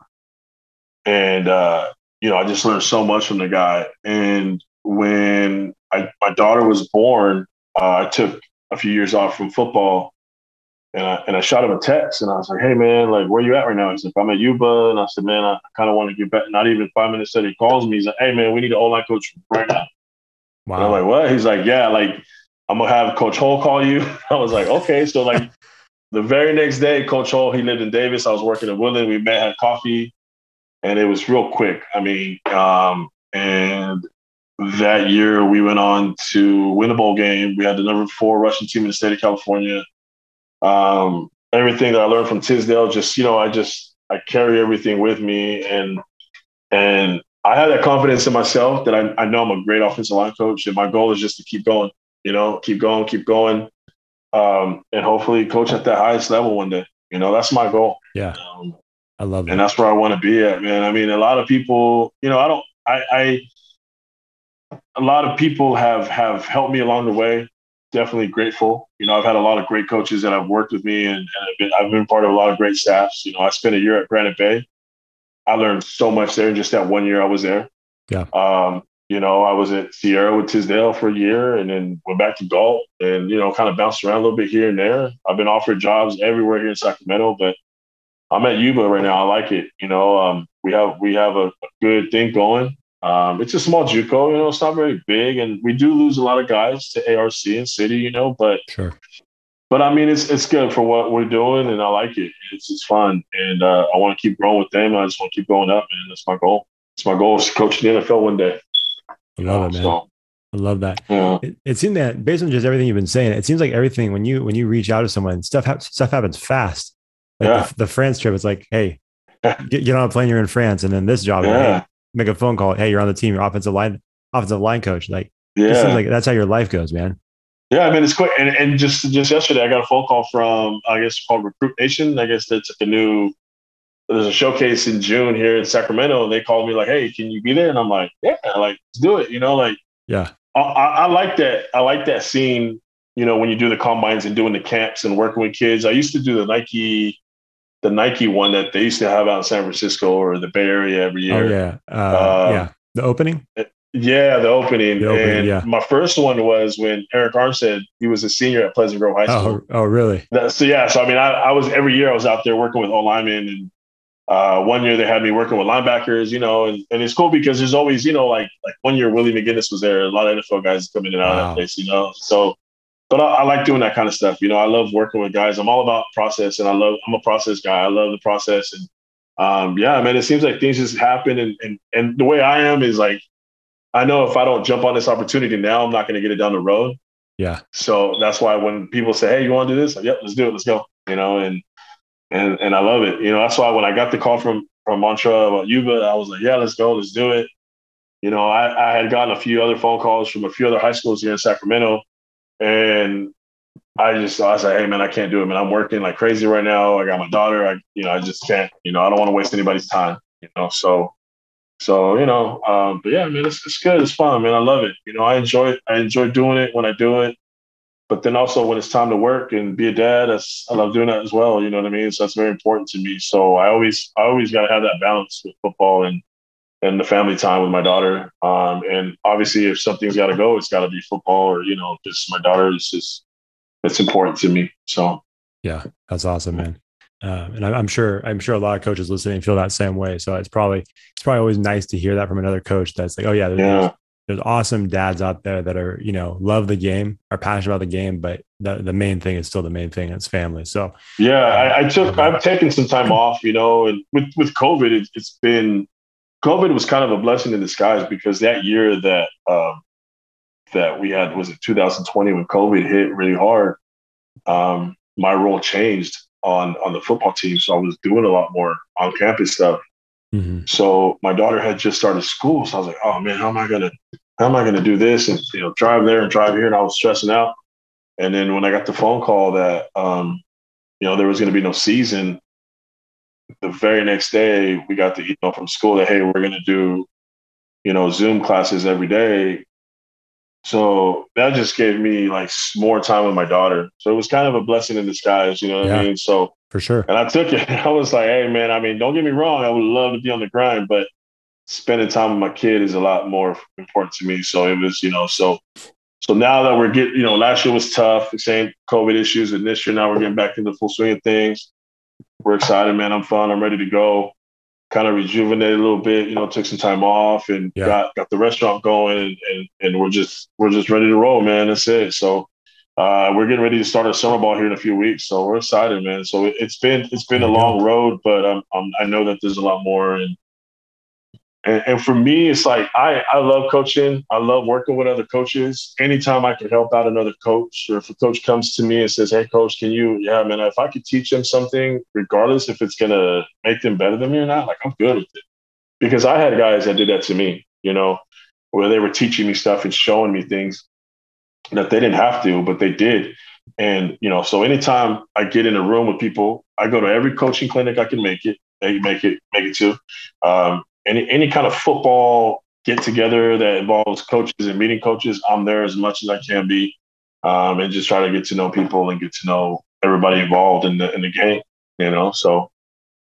and uh, you know, I just learned so much from the guy. And when I, my daughter was born, uh, I took a few years off from football and I, and I shot him a text and I was like, hey, man, like, where you at right now? He's said, I'm at Yuba. And I said, man, I kind of want to get back. Not even five minutes later, he calls me. He's like, hey, man, we need an O-line coach right now. Wow. And I'm like, what? He's like, yeah, like, I'm going to have Coach Hall call you. I was like, okay. So, like, the very next day, Coach Hall, he lived in Davis. I was working in Woodland. We met, had coffee, and it was real quick. I mean, um, and that year we went on to win the bowl game. We had the number four rushing team in the state of California um, everything that I learned from Tisdale, just you know, I just I carry everything with me, and and I have that confidence in myself that I, I know I'm a great offensive line coach, and my goal is just to keep going, you know, keep going, keep going, um, and hopefully coach at the highest level one day. You know, that's my goal. Yeah, um, I love that, and that's where I want to be at, man. I mean, a lot of people, you know, I don't, I, I a lot of people have have helped me along the way definitely grateful. You know, I've had a lot of great coaches that have worked with me, and, and I've, been, I've been part of a lot of great staffs. You know, I spent a year at Granite Bay. I learned so much there in just that one year I was there. Yeah. Um, you know, I was at Sierra with Tisdale for a year and then went back to Galt and, you know, kind of bounced around a little bit here and there. I've been offered jobs everywhere here in Sacramento, but I'm at Yuba right now. I like it. You know, um, we have we have a, a good thing going. Um, it's a small JUCO, you know, it's not very big, and we do lose a lot of guys to ARC and City, you know, but sure. But I mean, it's it's good for what we're doing, and I like it. It's it's fun, and uh, I want to keep growing with them. I just want to keep going up, man. That's my goal. It's my goal is to coach the NFL one day. I love it, man. So, I love that. Yeah. It, it seems that based on just everything you've been saying, it seems like everything when you when you reach out to someone, stuff ha- stuff happens fast. Like yeah. the, the France trip, it's like, hey, get, get on a plane, you're in France, and then this job, yeah. hey, make a phone call. Hey, you're on the team. You're offensive line, offensive line coach. Like, yeah, like that's how your life goes, man. Yeah, I mean it's quick. And, and just just yesterday, I got a phone call from I guess called Recruit Nation. I guess that's a new. There's a showcase in June here in Sacramento, and they called me like, "Hey, can you be there?" And I'm like, "Yeah, like let's do it." You know, like yeah, I, I like that. I like that scene. You know, when you do the combines and doing the camps and working with kids. I used to do the Nike the Nike one that they used to have out in San Francisco or the Bay Area every oh, year. Oh, yeah. Uh, um, yeah. The opening? Yeah, the opening. The opening and yeah. my first one was when Arik Armstead, he was a senior at Pleasant Grove High School. Oh, oh really? That, so, yeah. So, I mean, I, I, was every year I was out there working with all linemen and Uh, one year they had me working with linebackers, you know, and, and it's cool because there's always, you know, like like one year Willie McGinest was there. A lot of NFL guys coming in and out wow. of that place, you know. So, but I, I, like doing that kind of stuff. You know, I love working with guys. I'm all about process, and I love. I'm a process guy. I love the process, and um, yeah, man. It seems like things just happen, and and and the way I am is like, I know if I don't jump on this opportunity now, I'm not going to get it down the road. Yeah. So that's why when people say, "Hey, you want to do this?" Like, yep, let's do it. Let's go. You know, and and and I love it. You know, that's why when I got the call from from Montreal about Yuba, I was like, yeah, let's go, let's do it. You know, I, I had gotten a few other phone calls from a few other high schools here in Sacramento, and I just I was like, hey man, I can't do it, man. I'm working like crazy right now. I got my daughter. I you know I just can't. You know, I don't want to waste anybody's time. You know, so so you know, um, but yeah, man, it's, it's good. It's fun, man. I love it. You know, I enjoy it. I enjoy doing it when I do it but then also when it's time to work and be a dad, I love doing that as well. You know what I mean? So that's very important to me. So I always, I always got to have that balance with football and and the family time with my daughter. Um, and obviously, if something's got to go, it's got to be football or you know, just my daughter is just it's important to me. So yeah, that's awesome, man. Uh, and I'm sure I'm sure a lot of coaches listening feel that same way. So it's probably it's probably always nice to hear that from another coach. That's like, oh yeah, yeah there's awesome dads out there that are you know love the game are passionate about the game but the, the main thing is still the main thing it's family so yeah I, I, took i've taken some time off you know and with with covid it, has been covid was kind of a blessing in disguise because that year that um that we had was it 2020 when covid hit really hard um my role changed on on the football team so i was doing a lot more on campus stuff Mm-hmm. So my daughter had just started school, so I was like, "Oh man, how am I gonna, how am I gonna do this?" And you know, drive there and drive here, and I was stressing out. And then when I got the phone call that, um, you know, there was gonna be no season, the very next day we got the email from school that, "Hey, we're gonna do, you know, Zoom classes every day." So that just gave me like more time with my daughter. So it was kind of a blessing in disguise, you know what yeah. I mean? So for sure. And I took it. I was like, hey, man, I mean, don't get me wrong. I would love to be on the grind, but spending time with my kid is a lot more important to me. So it was, you know, so so now that we're getting, you know, last year was tough, the same COVID issues, and this year now we're getting back into full swing of things. We're excited, man. I'm fun. I'm ready to go. Kind of rejuvenated a little bit, you know, took some time off and yeah. got got the restaurant going and, and and we're just we're just ready to roll, man. That's it. So uh, we're getting ready to start our summer ball here in a few weeks, so we're excited, man. So it, has been it's been a long road, but um, um, I know that there's a lot more, and, and and for me, it's like I I love coaching. I love working with other coaches. Anytime I can help out another coach, or if a coach comes to me and says, "Hey, coach, can you?" Yeah, man. If I could teach them something, regardless if it's gonna make them better than me or not, like I'm good with it. Because I had guys that did that to me, you know, where they were teaching me stuff and showing me things that they didn't have to, but they did. And you know, so anytime I get in a room with people, I go to every coaching clinic I can make it, make it, make it to. Um, any any kind of football get together that involves coaches and meeting coaches, I'm there as much as I can be, um, and just try to get to know people and get to know everybody involved in the in the game. You know, so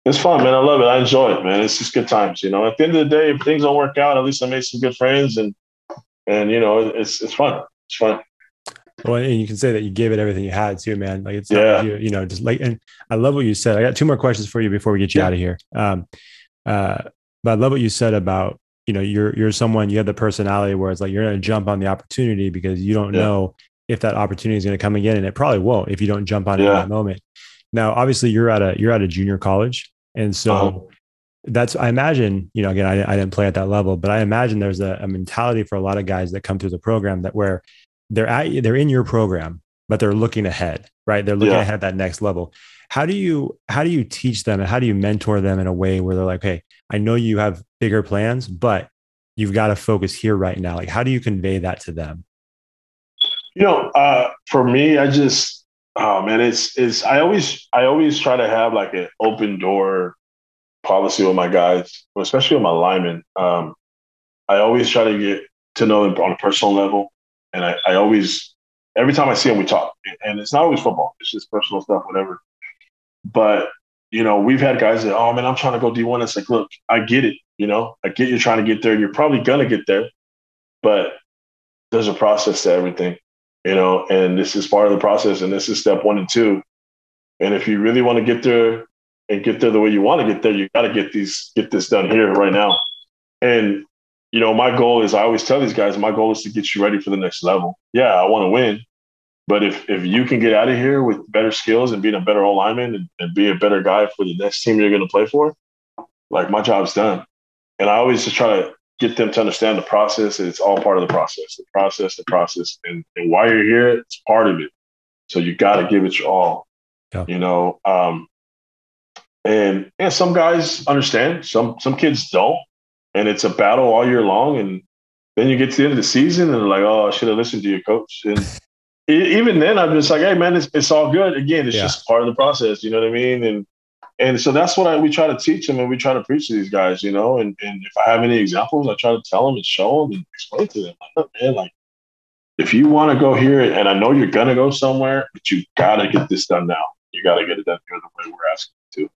it's fun, man. I love it. I enjoy it, man. It's just good times. You know, at the end of the day, if things don't work out, at least I made some good friends, and and you know, it's it's fun it's fun. Well, and you can say that you gave it everything you had too, man. Like it's yeah, you, you, know, just like, and I love what you said. I got two more questions for you before we get you yeah. out of here. Um, uh, but I love what you said about, you know, you're you're someone you have the personality where it's like you're going to jump on the opportunity because you don't yeah. know if that opportunity is going to come again, and it probably won't if you don't jump on it in that moment. Now, obviously, you're at a you're at a junior college, and so. Uh-huh. That's I imagine, you know, again, I, I didn't play at that level, but I imagine there's a, a mentality for a lot of guys that come through the program that where they're at they're in your program but they're looking ahead right they're looking yeah. ahead that next level how do you how do you teach them and how do you mentor them in a way where they're like hey i know you have bigger plans but you've got to focus here right now like how do you convey that to them you know uh, for me i just oh man it's it's i always i always try to have like an open door policy with my guys especially with my linemen um, i always try to get to know them on a personal level and I, I always, every time I see him, we talk. And it's not always football, it's just personal stuff, whatever. But, you know, we've had guys that, oh man, I'm trying to go D1. It's like, look, I get it. You know, I get you're trying to get there. You're probably to get there. But there's a process to everything, you know, and this is part of the process. And this is step one and two. And if you really want to get there and get there the way you want to get there, you got to get these get this done here right now. And you know, my goal is I always tell these guys, my goal is to get you ready for the next level. Yeah, I want to win, but if if you can get out of here with better skills and being a better lineman and, and be a better guy for the next team you're going to play for, like my job's done. And I always just try to get them to understand the process. It's all part of the process, the process, the process, and, and why you're here, it's part of it. So you got to give it your all. Yeah. You know, um, and yeah, some guys understand, some some kids don't, and it's a battle all year long. And then you get to the end of the season, and they're like, "Oh, I should have listened to your coach." And even then, I'm just like, "Hey, man, it's, it's all good." Again, it's yeah. just part of the process. You know what I mean? And and so that's what I, we try to teach them, and we try to preach to these guys. You know, and and if I have any examples, I try to tell them and show them and explain to them, like, man, like if you want to go here, and I know you're gonna go somewhere, but you gotta get this done now. You gotta get it done here the way we're asking you to.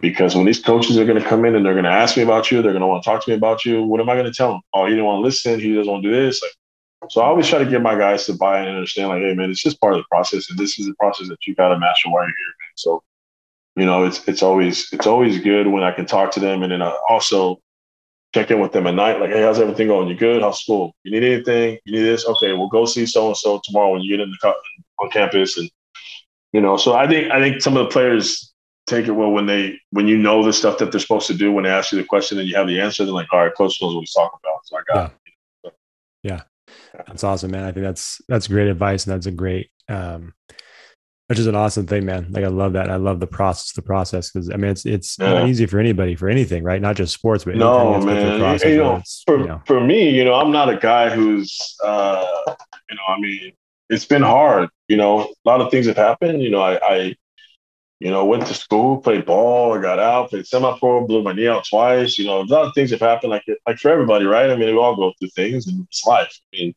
Because when these coaches are going to come in and they're going to ask me about you, they're going to want to talk to me about you. What am I going to tell them? Oh, he didn't want to listen. He doesn't want to do this. Like, so I always try to get my guys to buy in and understand, like, hey, man, it's just part of the process, and this is the process that you got to master while you're here, man. So, you know, it's it's always it's always good when I can talk to them, and then I also check in with them at night, like, hey, how's everything going? You good? How's school? You need anything? You need this? Okay, we'll go see so and so tomorrow when you get in the on campus, and you know. So I think I think some of the players take it well when they when you know the stuff that they're supposed to do when they ask you the question and you have the answer. They're like, all right, coach knows what he's talking about. So I got yeah. it. Yeah, that's awesome, man. I think that's that's great advice, and that's a great, um, which is an awesome thing, man. Like I love that. I love the process, the process, because I mean, it's it's yeah. not easy for anybody for anything, right? Not just sports, but no, man. Process, you, know, for you know. for me, you know, I'm not a guy who's, uh, you know, I mean, it's been hard. You know, a lot of things have happened. You know, I, I you know, went to school, played ball, I got out, played semi-pro, blew my knee out twice. You know, a lot of things have happened, like like for everybody, right? I mean, we all go through things, and it's life. I mean,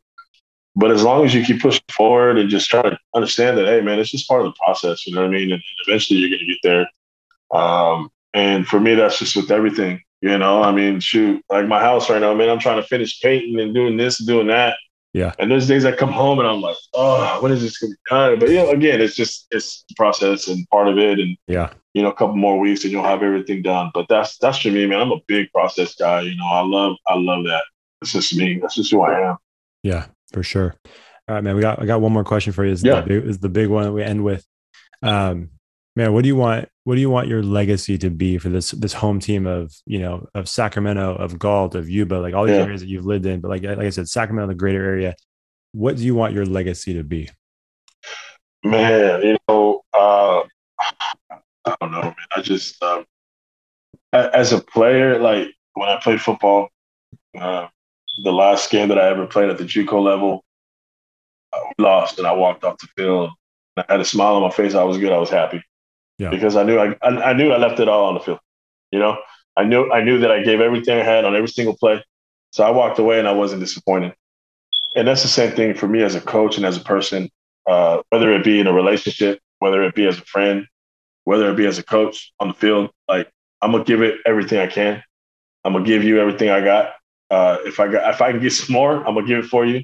but as long as you keep pushing forward and just try to understand that, hey, man, it's just part of the process. You know what I mean? And, eventually, you're going to get there. Um, and for me, that's just with everything. You know, I mean, shoot, like my house right now, man, I'm trying to finish painting and doing this and doing that. Yeah. And there's days I come home and I'm like, oh, when is this going to be done? But, you know, again, it's just, it's the process and part of it. And, yeah, you know, a couple more weeks and you'll have everything done. But that's, that's for me, man. I'm a big process guy. You know, I love, I love that. It's just me. That's just who I am. Yeah, for sure. All right, man. We got, I got one more question for you. Is, yeah. the, big, is the big one that we end with. Um, man, what do you want? What do you want your legacy to be for this this home team of you know of Sacramento, of Galt, of Yuba, like all these yeah. areas that you've lived in? But like like I said, Sacramento, the greater area. What do you want your legacy to be? Man, you know, uh, I don't know, man. I just um, as a player, like when I played football, uh, the last game that I ever played at the JUCO level, I lost and I walked off the field. I had a smile on my face. I was good. I was happy yeah. because I knew I, I, I knew I left it all on the field. You know, I knew I knew that I gave everything I had on every single play. So I walked away and I wasn't disappointed. And that's the same thing for me as a coach and as a person, uh, whether it be in a relationship, whether it be as a friend, whether it be as a coach on the field. Like I'm gonna give it everything I can. I'm gonna give you everything I got. Uh, if I got if I can get some more, I'm gonna give it for you.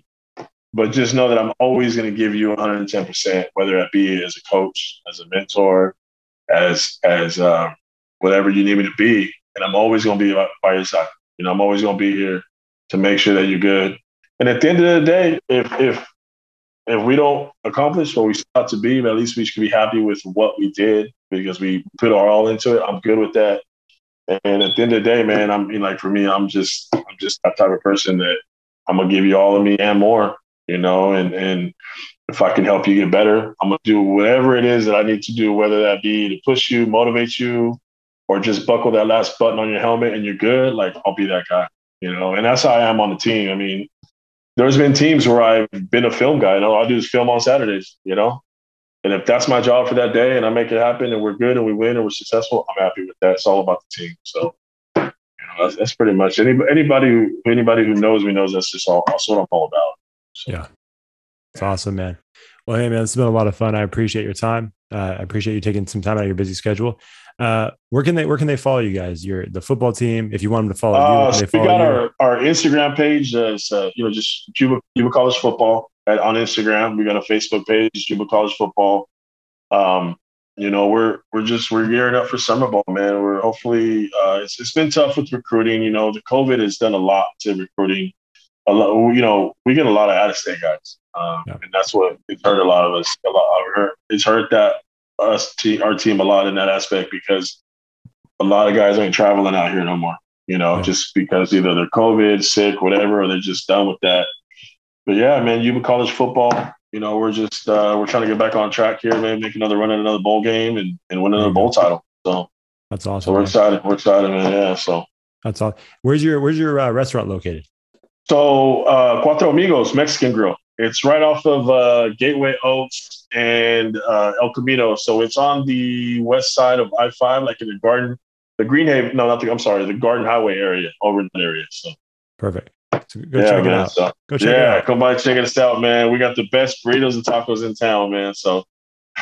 But just know that I'm always to give you 110%, whether it be as a coach, as a mentor, as as uh, whatever you need me to be, and I'm always to be by your side. You know, I'm always to be here to make sure that you're good. And at the end of the day, if if if we don't accomplish what we sought to be, but at least we should be happy with what we did because we put our all into it. I'm good with that. And at the end of the day, man, I'm like for me, I'm just I'm just that type of person that I'm gonna give you all of me and more you know, and, and if I can help you get better, I'm to do whatever it is that I need to do, whether that be to push you, motivate you, or just buckle that last button on your helmet and you're good. Like, I'll be that guy, you know, and that's how I am on the team. I mean, there's been teams where I've been a film guy, and all I do is film on Saturdays, you know, and if that's my job for that day and I make it happen and we're good and we win and we're successful, I'm happy with that. It's all about the team. So, you know, that's, that's pretty much anybody, anybody who, anybody who knows me knows that's just all, that's what I'm all about. So. Yeah. It's awesome, man. Well, hey, man, it's been a lot of fun. I appreciate your time. Uh, I appreciate you taking some time out of your busy schedule. Uh, where can they where can they follow you guys? You're the football team. If you want them to follow uh, you, so we got our, our Instagram page. Uh, uh, you know, just Yuba Yuba College Football at, on Instagram. We got a Facebook page, Yuba College Football. Um, you know, we're we're just we're gearing up for summer ball, man. We're hopefully uh, it's it's been tough with recruiting. You know, the COVID has done a lot to recruiting. A lot, you know, we get a lot of out of state guys, um, yeah. and that's what it's hurt a lot of us. A lot, it's hurt that us team our team a lot in that aspect because a lot of guys ain't traveling out here no more. You know, yeah. just because either they're COVID, sick, whatever, or they're just done with that. But yeah, man, you college football you know, we're just uh, we're trying to get back on track here, man. Make another run at another bowl game and, and win another bowl title. So that's awesome. So we're excited. We're excited, man. Yeah. So that's all. Where's your Where's your uh, restaurant located? So uh, Cuatro Amigos Mexican Grill. It's right off of uh, Gateway Oaks and uh, El Camino. So it's on the west side of I five, like in the Garden, the Greenhaven. No, not the. I'm sorry, the Garden Highway area, over in that area. So perfect. So go yeah, check man, it out. So, go check yeah, it out. come by check us out, man. We got the best burritos and tacos in town, man. So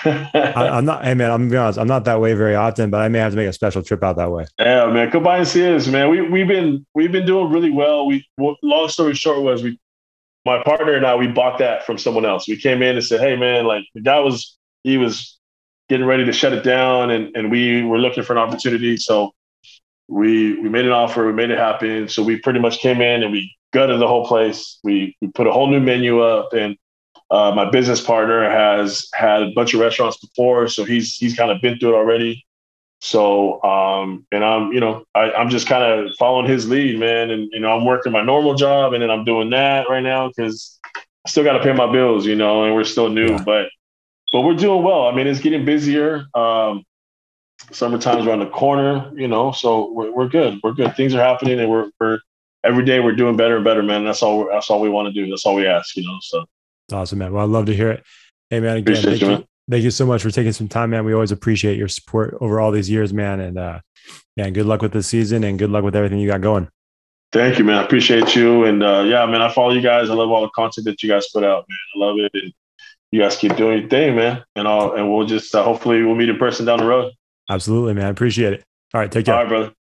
I, am not. Hey, man. I'm gonna be honest. I'm not that way very often, but I may have to make a special trip out that way. Yeah, man. Come by and see us, man. We we've been we've been doing really well. We long story short was we, my partner and I, we bought that from someone else. We came in and said, hey, man, like the guy was he was getting ready to shut it down, and and we were looking for an opportunity. So we we made an offer, we made it happen. So we pretty much came in and we gutted the whole place. We, we put a whole new menu up, and uh, my business partner has had a bunch of restaurants before, so he's he's kind of been through it already. So, um, and I'm, you know, I, I'm just kind of following his lead, man. And you know, I'm working my normal job, and then I'm doing that right now because I still got to pay my bills, you know, and we're still new, yeah. but but we're doing well. I mean, it's getting busier. Um, summertime's around the corner, you know, so we're, we're good. We're good. Things are happening, and we're we're every day we're doing better and better, man. That's all. That's all we want to do. That's all we ask, you know. So awesome, man. Well, I'd love to hear it. Hey, man. Again, thank you, man. thank you so much for taking some time, man. We always appreciate your support over all these years, man. And uh, yeah, good luck with the season and good luck with everything you got going. Thank you, man. I appreciate you. And uh, yeah, man, I follow you guys. I love all the content that you guys put out, man. I love it. And you guys keep doing your thing, man. And I'll, and we'll just uh, hopefully we'll meet in person down the road. Absolutely, man. I appreciate it. All right, take care. All right, brother.